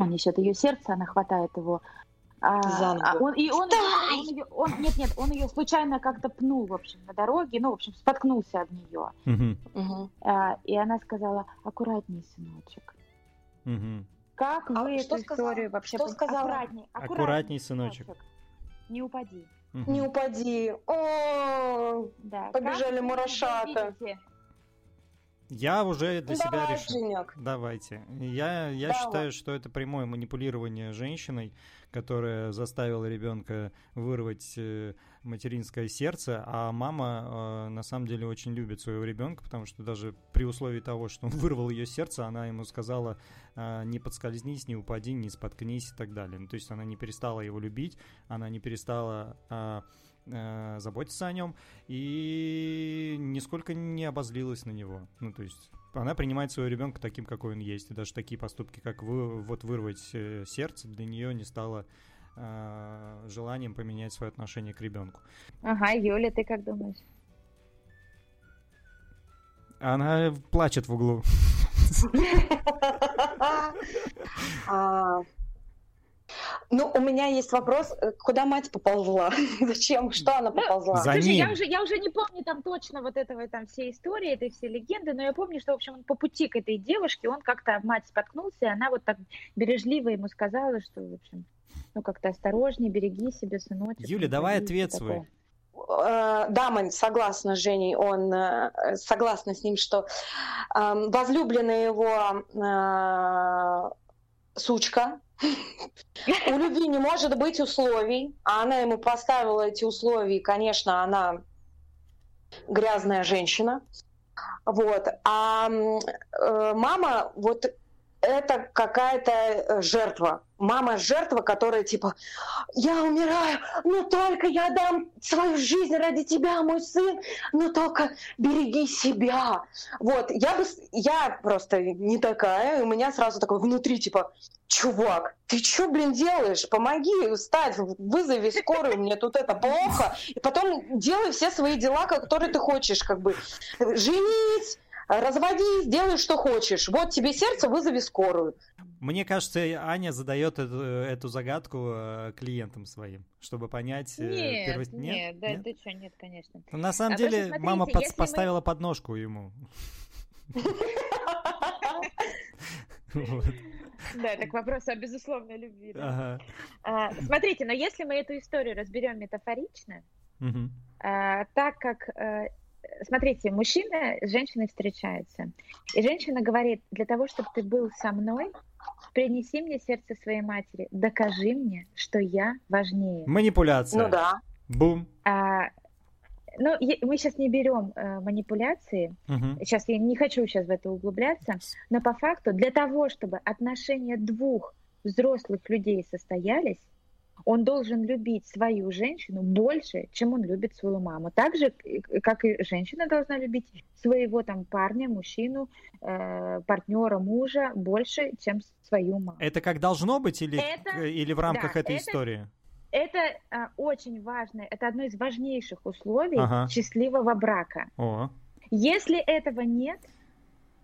он несет ее сердце, она хватает его. а, За ногу. а он, и он, он ее, он- нет, нет, он ее случайно как-то пнул, в общем, на дороге, ну, в общем, споткнулся об нее. Мгм. Мгм. А, и она сказала, аккуратней, сыночек. Мгм. Как А вы что эту сказала? историю вообще... Что сказала? Аккуратней, Аккуратней, сыночек. Не упади. Мгм. Не упади. О, Да. Побежали Как мурашата. видите- Я уже для себя давай, решил. Женек. Давайте. Я, я Давай. считаю, что это прямое манипулирование женщиной, которая заставила ребенка вырвать э, материнское сердце, а мама э, на самом деле очень любит своего ребенка, потому что даже при условии того, что он вырвал ее сердце, она ему сказала э, не подскользнись, не упади, не споткнись и так далее. Ну, то есть она не перестала его любить, она не перестала э, э, заботиться о нем и нисколько не обозлилась на него. Ну, то есть она принимает своего ребенка таким, какой он есть. И даже такие поступки, как вы, вот вырвать э, сердце, для нее не стало э, желанием поменять свое отношение к ребенку. Ага, Юля, ты как думаешь? Она плачет в углу. Ну, у меня есть вопрос, э, куда мать поползла? Зачем? Что она поползла? За Слушай, я ним. уже, я уже не помню там точно вот этого там всей истории, этой всей легенды, но я помню, что, в общем, он по пути к этой девушке, он как-то мать споткнулся, и она вот так бережливо ему сказала, что, в общем, ну, как-то осторожнее, береги себя, сыночек. Юля, давай ответ свой. Э, Да, Мань, согласна с Женей, он э, согласна с ним, что э, возлюбленная его сучка. У любви не может быть условий, а она ему поставила эти условия, и, конечно, она грязная женщина. Вот. А э, мама, вот это какая-то э, жертва. Мама жертва, которая типа, я умираю, но только я дам свою жизнь ради тебя, мой сын, но только береги себя. Вот, я бы, я просто не такая, у меня сразу такой внутри типа, чувак, ты что, блин, делаешь? Помоги встать, вызови скорую, мне тут это плохо, и потом делай все свои дела, которые ты хочешь, как бы, женись, разводись, делай, что хочешь. Вот тебе сердце, вызови скорую. Мне кажется, Аня задает эту, эту загадку э, клиентам своим, чтобы понять... э, Нет, перво- нет, да, Нет? ты что, нет, конечно. Ну, На самом А деле, смотрите, мама под- мы- поставила подножку ему. Да, так вопрос о безусловной любви. А, Смотрите, но если мы эту историю разберем метафорично. А, так как, э, смотрите, мужчина с женщиной встречается, и женщина говорит, для того, чтобы ты был со мной, принеси мне сердце своей матери, докажи мне, что я важнее. Манипуляция. Ну да. Бум. А, ну, мы сейчас не берем э, манипуляции, Мгм. сейчас я не хочу сейчас в это углубляться, но по факту для того, чтобы отношения двух взрослых людей состоялись, он должен любить свою женщину больше, чем он любит свою маму. Так же, э, как и женщина должна любить своего там парня, мужчину, э, партнера, мужа больше, чем свою маму. Это как должно быть или, Это- к- или в рамках да, этой это- истории? Это а, очень важно, это одно из важнейших условий Ага. счастливого брака. О, Если этого нет,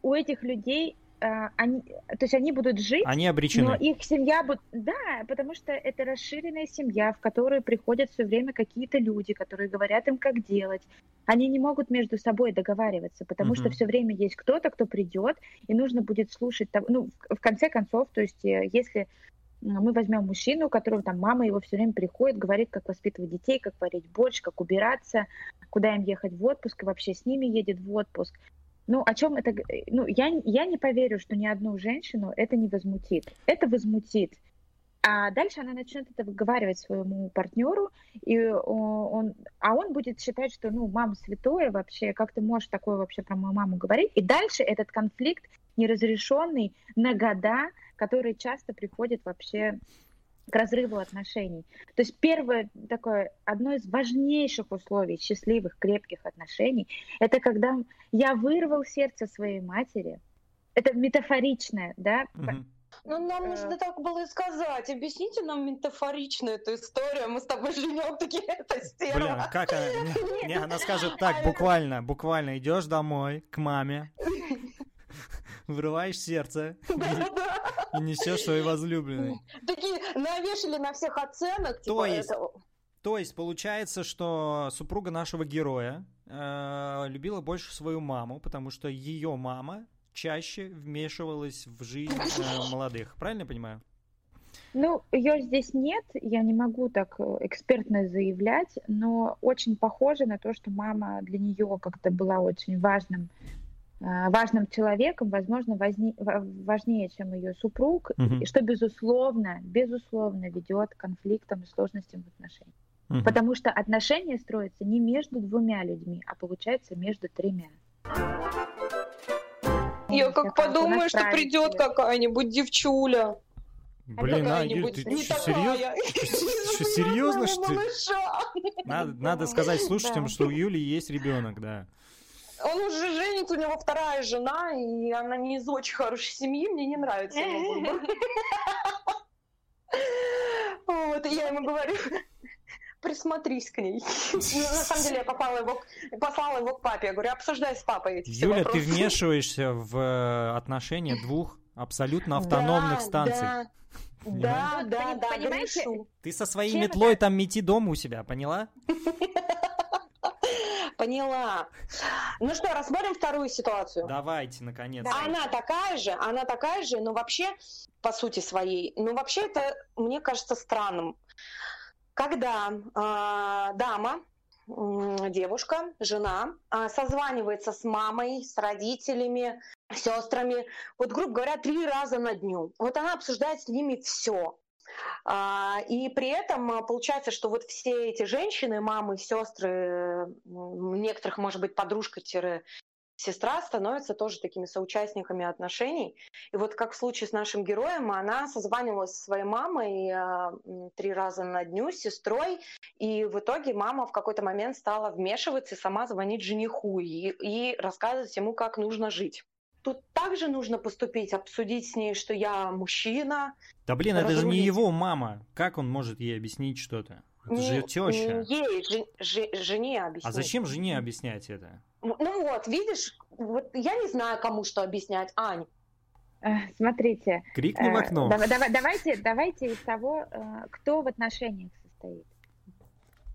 у этих людей, они, то есть они будут жить, они но обречены. их семья будет... Да, потому что это расширенная семья, в которую приходят все время какие-то люди, которые говорят им, как делать. Они не могут между собой договариваться, потому Мгм. что все время есть кто-то, кто придет, и нужно будет слушать... того- Ну, в, конце концов, то есть э, если мы возьмем мужчину, у которого там мама его все время приходит, говорит, как воспитывать детей, как варить борщ, как убираться, куда им ехать в отпуск, и вообще с ними едет в отпуск. Ну, о чем это... э, Ну, я, я не поверю, что ни одну женщину это не возмутит. Это возмутит. А дальше она начнет это выговаривать своему партнеру, и о- он, а он будет считать, что, ну, мама святое вообще, как ты можешь такое вообще про мою маму говорить? И дальше этот конфликт неразрешенный на года, который часто приходит вообще к разрыву отношений. То есть первое такое, одно из важнейших условий счастливых, крепких отношений, это когда я вырвал сердце своей матери. Это метафоричное, да? Ну, нам Э. нужно так было и сказать. Объясните нам метафорично эту историю. Мы с тобой живем такие, это Блин, стерва. как она? Не, не, она скажет так, буквально, буквально идешь домой к маме, вырываешь сердце и несешь своей возлюбленной. Такие навешали на всех оценок. То типа, есть- это- То есть получается, что супруга нашего героя э, любила больше свою маму, потому что ее мама чаще вмешивалась в жизнь э, молодых. Правильно я понимаю? Ну, ее здесь нет, я не могу так э, экспертно заявлять, но очень похоже на то, что мама для нее как-то была очень важным важным человеком, возможно, возне, важнее, чем ее супруг, угу. и что, безусловно, безусловно ведет к конфликтам и сложностям в отношениях. Угу. Потому что отношения строятся не между двумя людьми, а получается между тремя. Я как подумаю, что придет какая-нибудь девчуля. Блин, а, Юль, ты что, серьезно? Что, серьезно, что Надо, надо сказать слушателям, что у Юли есть ребенок, да. Он уже женится, у него вторая жена, и она не из очень хорошей семьи, мне не нравится его Вот, и я ему говорю, присмотрись к ней. Ну, на самом деле я попала его, послала его к папе. Я говорю, обсуждай с папой эти Юля, ты вмешиваешься в э, отношения двух абсолютно автономных станций. Да, да, да, понимаете? Ты со своей метлой там мети дома у себя, поняла? Поняла. Ну что, рассмотрим вторую ситуацию. Давайте, наконец. Она такая же, она такая же, но вообще, по сути своей, ну вообще это, мне кажется, странным. Когда э, дама, э, девушка, жена э, созванивается с мамой, с родителями, сестрами, вот, грубо говоря, три раза на дню. Вот она обсуждает с ними все. А, и при этом а, получается, что вот все эти женщины, мамы, сестры, некоторых, может быть, подружка сестра становятся тоже такими соучастниками отношений. И вот как в случае с нашим героем, она созванивалась со своей мамой э, три раза на дню с сестрой, и в итоге мама в какой-то момент стала вмешиваться и сама звонить жениху и, и рассказывать ему, как нужно жить. Тут также нужно поступить, обсудить с ней, что я мужчина. Да блин, это же не его мама. Как он может ей объяснить что-то? Это не, же теща. Не ей, жен, жен, жене объяснять. А зачем жене объяснять это? Ну вот, видишь, вот я не знаю, кому что объяснять. Ань. Э, смотрите. Крикни в э, окно. Давай, давай, давайте, давайте из того, э, кто в отношениях состоит.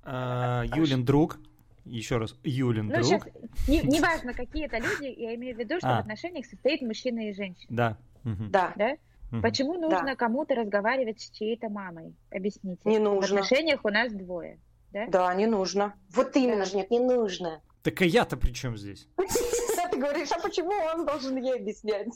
А, Юлин друг. Еще раз, Юлин ну, друг. Сейчас, не, неважно, какие это люди, я имею в виду, что а. в отношениях состоит мужчина и женщина. Да. Угу. Да. да? Угу. Почему нужно да. кому-то разговаривать с чьей-то мамой? Объясните. Не нужно. В отношениях у нас двое. Да, да не нужно. Вот именно же нет, не нужно. Так а я-то при чем здесь? Ты говоришь, а почему он должен ей объяснять?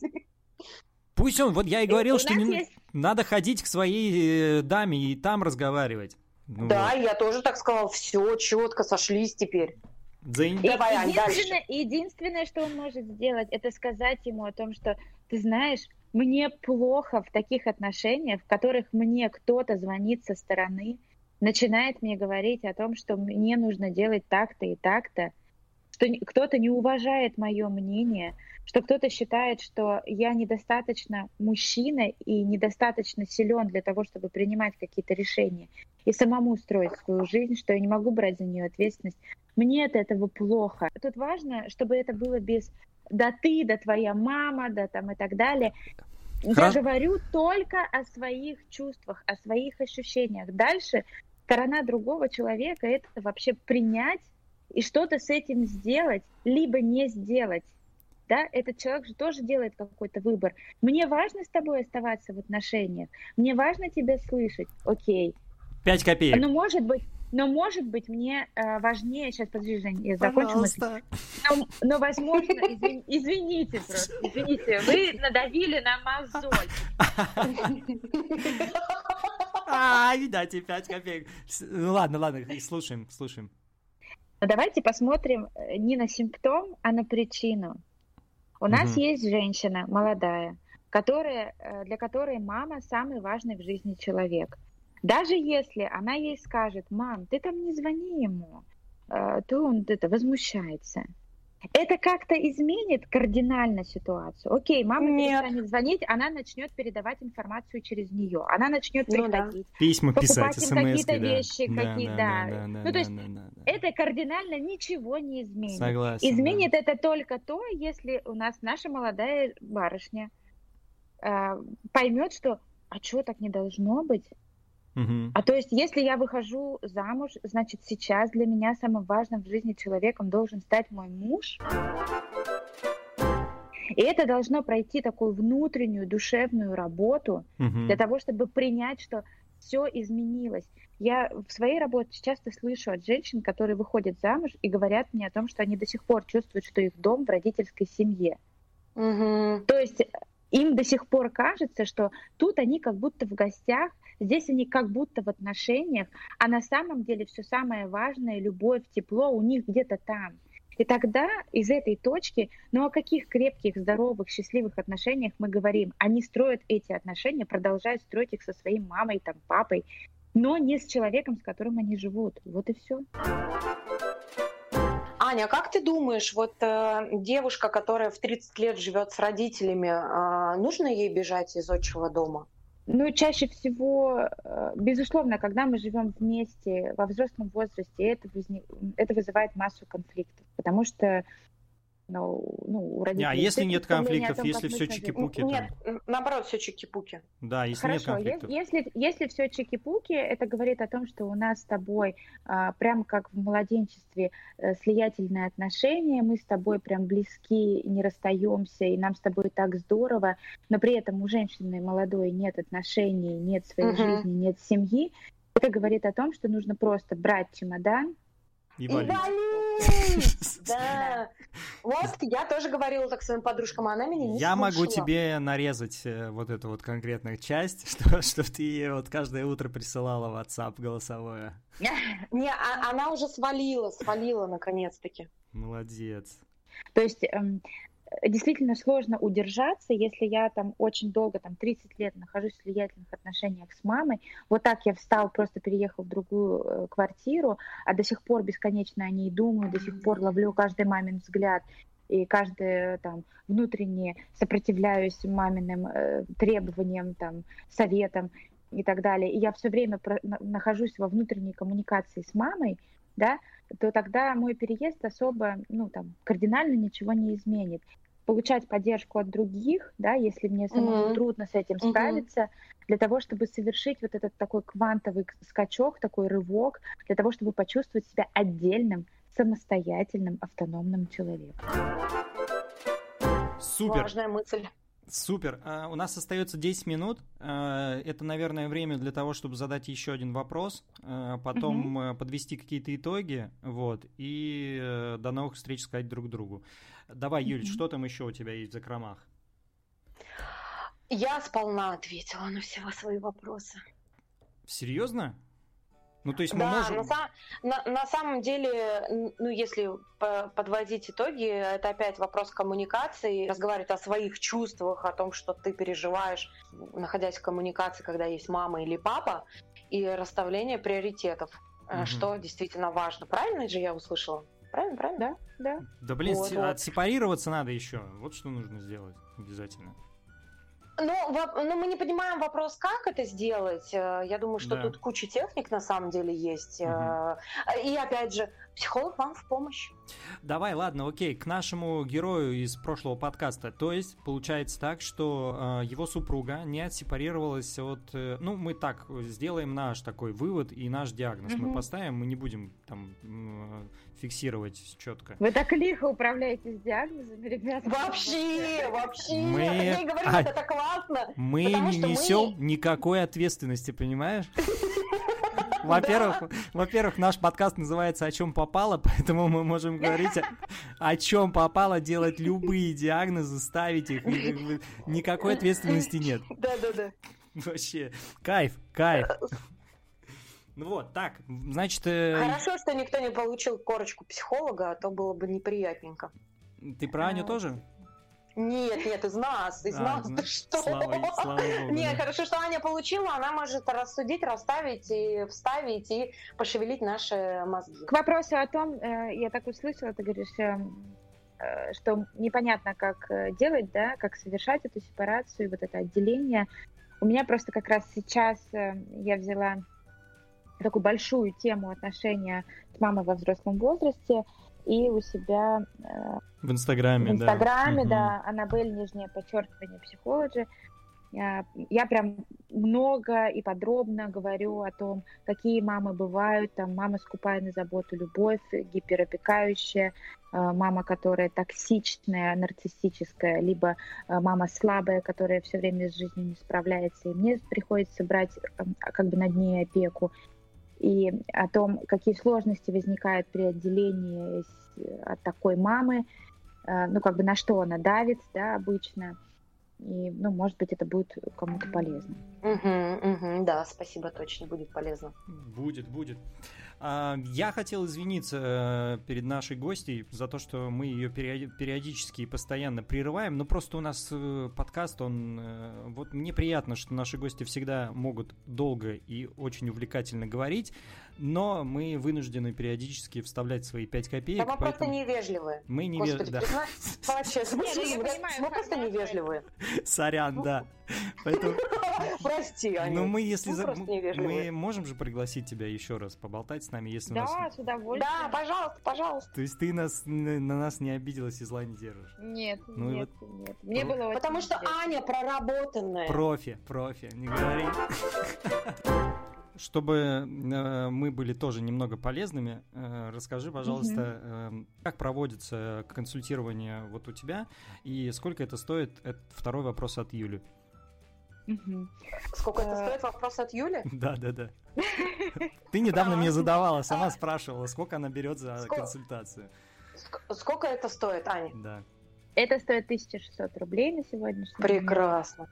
Пусть он, вот я и говорил, что не, надо ходить к своей э, даме и там разговаривать. Ну, да, вот. я тоже так сказал. Все, четко сошлись теперь. Дзынь. Давай, единственное, дальше. единственное, что он может сделать, это сказать ему о том, что ты знаешь, мне плохо в таких отношениях, в которых мне кто-то звонит со стороны, начинает мне говорить о том, что мне нужно делать так-то и так-то, что кто-то не уважает мое мнение, что кто-то считает, что я недостаточно мужчина и недостаточно силен для того, чтобы принимать какие-то решения и самому строить свою жизнь, что я не могу брать за нее ответственность. Мне от этого плохо. Тут важно, чтобы это было без «да ты», «да твоя мама», «да там» и так далее. Я говорю только о своих чувствах, о своих ощущениях. Дальше сторона другого человека — это вообще принять и что-то с этим сделать, либо не сделать да, этот человек же тоже делает какой-то выбор. Мне важно с тобой оставаться в отношениях, мне важно тебя слышать, окей. Пять копеек. Но может быть, но может быть мне э, важнее, сейчас подожди, Жень, я закончу мысль. Но, но возможно, извин, извините просто, извините, вы надавили на мозоль. А, видать, и пять копеек. Ну ладно, ладно, слушаем, слушаем. Давайте посмотрим э, не на симптом, а на причину. У нас есть женщина молодая, которая, э, для которой мама самый важный в жизни человек. Даже если она ей скажет, мам, ты там не звони ему, э, то он это возмущается это как-то изменит кардинально ситуацию. Окей, мама Нет. перестанет звонить, она начнет передавать информацию через нее, она начнет ну, приходить, да. письма писать, какие-то да. вещи, да, какие, да, да. да, да ну то есть да, да, да. это кардинально ничего не изменит. Согласен. Изменит да. это только то, если у нас наша молодая барышня э, поймет, что а что так не должно быть? Угу. А то есть, если я выхожу замуж, значит, сейчас для меня самым важным в жизни человеком должен стать мой муж. И это должно пройти такую внутреннюю душевную работу угу. для того, чтобы принять, что все изменилось. Я в своей работе часто слышу от женщин, которые выходят замуж и говорят мне о том, что они до сих пор чувствуют, что их дом в родительской семье. Угу. То есть им до сих пор кажется, что тут они как будто в гостях, здесь они как будто в отношениях, а на самом деле все самое важное, любовь, тепло у них где-то там. И тогда из этой точки, ну о каких крепких, здоровых, счастливых отношениях мы говорим? Они строят эти отношения, продолжают строить их со своей мамой, там, папой, но не с человеком, с которым они живут. Вот и все. Аня, как ты думаешь, вот э, девушка, которая в 30 лет живет с родителями, э, нужно ей бежать из отчего дома? Ну, чаще всего, э, безусловно, когда мы живем вместе во взрослом возрасте, это, возник, это вызывает массу конфликтов, потому что ну, ну, у родителей... А если нет конфликтов, том, если все чики-пуки? Нет, там... наоборот, все чики-пуки. Да, если Хорошо, нет конфликтов. Если, если все чики-пуки, это говорит о том, что у нас с тобой а, прям как в младенчестве а, слиятельные отношения, мы с тобой прям близки, не расстаемся, и нам с тобой так здорово, но при этом у женщины молодой нет отношений, нет своей uh-huh. жизни, нет семьи. Это говорит о том, что нужно просто брать чемодан, и валить. И валить! Да. Вот, я тоже говорила так своим подружкам, а она меня не Я могу тебе нарезать э, вот эту вот конкретную часть, что, что ты вот каждое утро присылала в WhatsApp голосовое. Не, а, она уже свалила, свалила наконец-таки. Молодец. То есть эм, действительно сложно удержаться, если я там очень долго, там 30 лет нахожусь в влиятельных отношениях с мамой, вот так я встал, просто переехал в другую э, квартиру, а до сих пор бесконечно о ней думаю, до сих пор ловлю каждый мамин взгляд, и каждое там внутренне сопротивляюсь маминым э, требованиям, там, советам и так далее. И я все время про- нахожусь во внутренней коммуникации с мамой, да, то тогда мой переезд особо, ну, там, кардинально ничего не изменит. Получать поддержку от других, да, если мне самому mm-hmm. трудно с этим mm-hmm. справиться, для того, чтобы совершить вот этот такой квантовый скачок, такой рывок, для того, чтобы почувствовать себя отдельным, самостоятельным, автономным человеком. Супер. Важная мысль. Супер. Uh, у нас остается 10 минут. Uh, это, наверное, время для того, чтобы задать еще один вопрос, uh, потом uh-huh. подвести какие-то итоги, вот, и э, до новых встреч сказать друг другу. Давай, Юль, uh-huh. что там еще у тебя есть в закромах? Я сполна ответила на все свои вопросы. Серьезно? Ну, то есть мы да, можем... на, на, на самом деле, ну, если подводить итоги, это опять вопрос коммуникации, разговаривать о своих чувствах, о том, что ты переживаешь, находясь в коммуникации, когда есть мама или папа, и расставление приоритетов, угу. что действительно важно. Правильно же я услышала? Правильно, правильно? Да, да. Да, блин, вот, вот. отсепарироваться надо еще. Вот что нужно сделать обязательно. Ну, ну, мы не понимаем вопрос, как это сделать. Э, я думаю, что да. тут куча техник на самом деле есть. Угу. И опять же, психолог вам в помощь. Давай, ладно, окей, к нашему герою из прошлого подкаста. То есть, получается так, что э, его супруга не отсепарировалась от... Э, ну, мы так сделаем наш такой вывод и наш диагноз. Угу. Мы поставим, мы не будем там э, фиксировать четко. Вы так лихо управляете с диагнозами, ребята. Вообще, вообще. Мы... Я говорю, а... это классно. Мы не несем мы... никакой ответственности, понимаешь? Во-первых, во-первых, наш подкаст называется «О чем попало», поэтому мы можем говорить о чем попало, делать любые диагнозы, ставить их. Никакой ответственности нет. Да-да-да. Вообще, кайф, кайф. Ну вот, так, значит... Э... Хорошо, что никто не получил корочку психолога, а то было бы неприятненько. Ты про Аню а... тоже? Нет, нет, из нас, из а, нас, ну, ты что? Слава, слава Богу, нет, да. хорошо, что Аня получила, она может рассудить, расставить и вставить и пошевелить наши мозги. К вопросу о том, э, я так услышала, ты говоришь, э, э, что непонятно, как делать, да, как совершать эту сепарацию, вот это отделение. У меня просто как раз сейчас я взяла такую большую тему отношения с мамой во взрослом возрасте, и у себя э, в Инстаграме, в Инстаграме, да, да угу. Аннабель, нижнее подчеркивание, психологи. Я, я прям много и подробно говорю о том, какие мамы бывают. Там мама скупая на заботу, любовь, гиперопекающая, э, мама, которая токсичная, нарциссическая, либо э, мама слабая, которая все время с жизнью не справляется, и мне приходится брать как бы над ней опеку. И о том, какие сложности возникают при отделении от такой мамы, ну, как бы на что она давит, да, обычно. И, ну, может быть, это будет кому-то полезно. Угу, угу, да, спасибо, точно будет полезно. Будет, будет. А, я хотел извиниться э, перед нашей гостьей за то, что мы ее периодически и постоянно прерываем, но просто у нас э, подкаст, он... Э, вот мне приятно, что наши гости всегда могут долго и очень увлекательно говорить, но мы вынуждены периодически вставлять свои 5 копеек. Да мы просто невежливые. Мы невежливые, да. Мы просто невежливые. Сорян, да. Поэтому... Прости, Аня. Ну, мы если... Мы можем же пригласить тебя еще раз поболтать с нами, если да, у нас... с удовольствием. Да, пожалуйста, пожалуйста. То есть ты нас, на нас не обиделась и зла не держишь? Нет, ну, нет, вот... нет. Мне Про... было Потому что. Аня проработанная. Профи, профи, не говори. Чтобы э, мы были тоже немного полезными, э, расскажи, пожалуйста, э, как проводится консультирование вот у тебя и сколько это стоит? Это второй вопрос от Юли. Угу. Сколько это стоит? Вопрос от Юли? Да, да, да. Ты недавно мне задавала, сама спрашивала, сколько она берет за консультацию. Сколько это стоит, Аня? Да. Это стоит 1600 рублей на сегодняшний день. Прекрасно.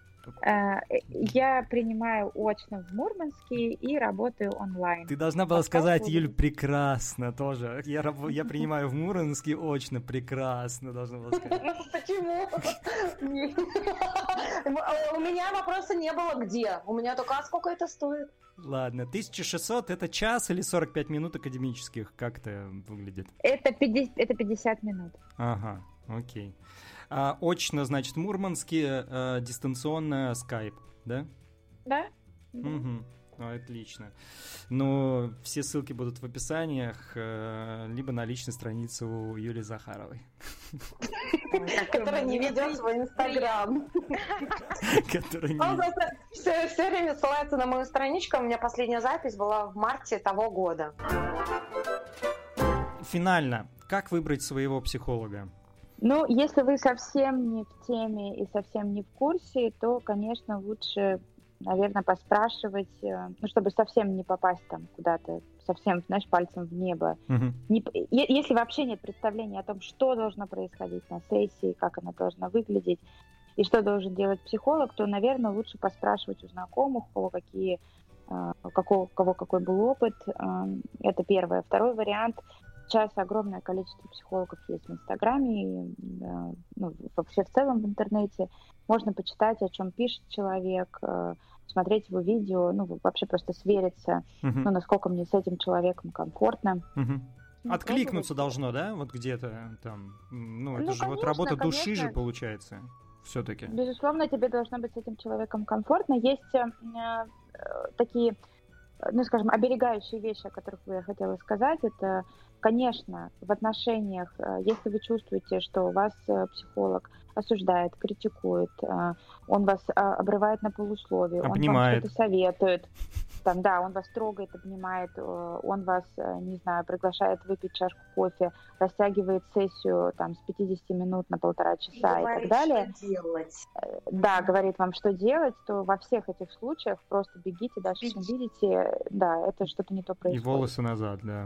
Э, я принимаю очно в Мурманске и работаю онлайн. Ты должна была сказать, Юль, прекрасно тоже. Я, раб... я принимаю в Мурманске очно, прекрасно, должна была сказать. Почему? У меня вопроса не было где. У меня только, а сколько это стоит? Ладно, 1600 это час или 45 минут академических? Как это выглядит? Это 50, это 50 минут. Ага, окей. А, очно, значит, Мурманске, а, дистанционно скайп, да? Да. Угу. Ну, отлично. Ну, все ссылки будут в описаниях, э, либо на личной странице у Юлии Захаровой. Которая не ведет свой инстаграм. Которая не Все время ссылается на мою страничку. У меня последняя запись была в марте того года. Финально. Как выбрать своего психолога? Ну, если вы совсем не в теме и совсем не в курсе, то, конечно, лучше, наверное, поспрашивать, э, ну, чтобы совсем не попасть там куда-то, совсем, знаешь, пальцем в небо. Uh-huh. Не, если вообще нет представления о том, что должно происходить на сессии, как она должна выглядеть, и что должен делать психолог, то, наверное, лучше поспрашивать у знакомых, у кого какие э, какого, у кого какой был опыт. Э, это первое. Второй вариант Сейчас огромное количество психологов есть в Инстаграме, и, ну, вообще в целом в интернете. Можно почитать, о чем пишет человек, э, смотреть его видео, ну, вообще просто свериться, uh-huh. ну, насколько мне с этим человеком комфортно. Uh-huh. Откликнуться должно, да, вот где-то там. Ну, это ну, же конечно, вот работа конечно. души же получается все-таки. Безусловно, тебе должно быть с этим человеком комфортно. Есть э, э такие, ну, скажем, оберегающие вещи, о которых я хотела сказать. Это Конечно, в отношениях, э, если вы чувствуете, что вас э, психолог осуждает, критикует, э, он вас обрывает на полусловие, Обнимает. он вам что-то советует, там, да, он вас трогает, обнимает, он вас, не знаю, приглашает выпить чашку кофе, растягивает сессию там с 50 минут на полтора часа и, и так далее. Что делать. Да, говорит вам, что делать, то во всех этих случаях просто бегите, даже если видите, да, это что-то не то происходит. И волосы назад, да.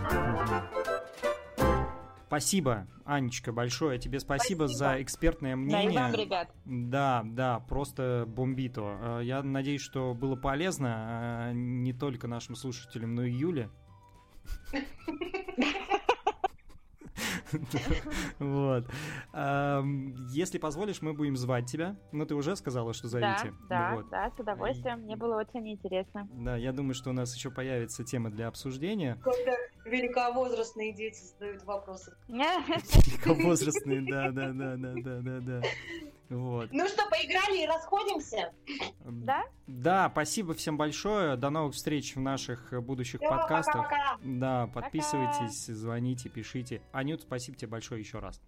Спасибо, Анечка, большое тебе спасибо, спасибо. за экспертное мнение. Да, и вам, ребят. Да, да, просто бомбито. Э, я надеюсь, что было полезно э, не только нашим слушателям, но и Юле. Вот. Если позволишь, мы будем звать тебя. Ну, ты уже сказала, что зовите. Да, да, с удовольствием. Мне было очень интересно. Да, я думаю, что у нас еще появится тема для обсуждения. Когда великовозрастные дети задают вопросы. Великовозрастные, да, да, да, да, да, да, да. Вот. Ну что, поиграли и расходимся? Да? Да, спасибо всем большое. До новых встреч в наших будущих Все, подкастах. Пока-пока. Да, подписывайтесь, пока. звоните, пишите. Анют, спасибо тебе большое еще раз.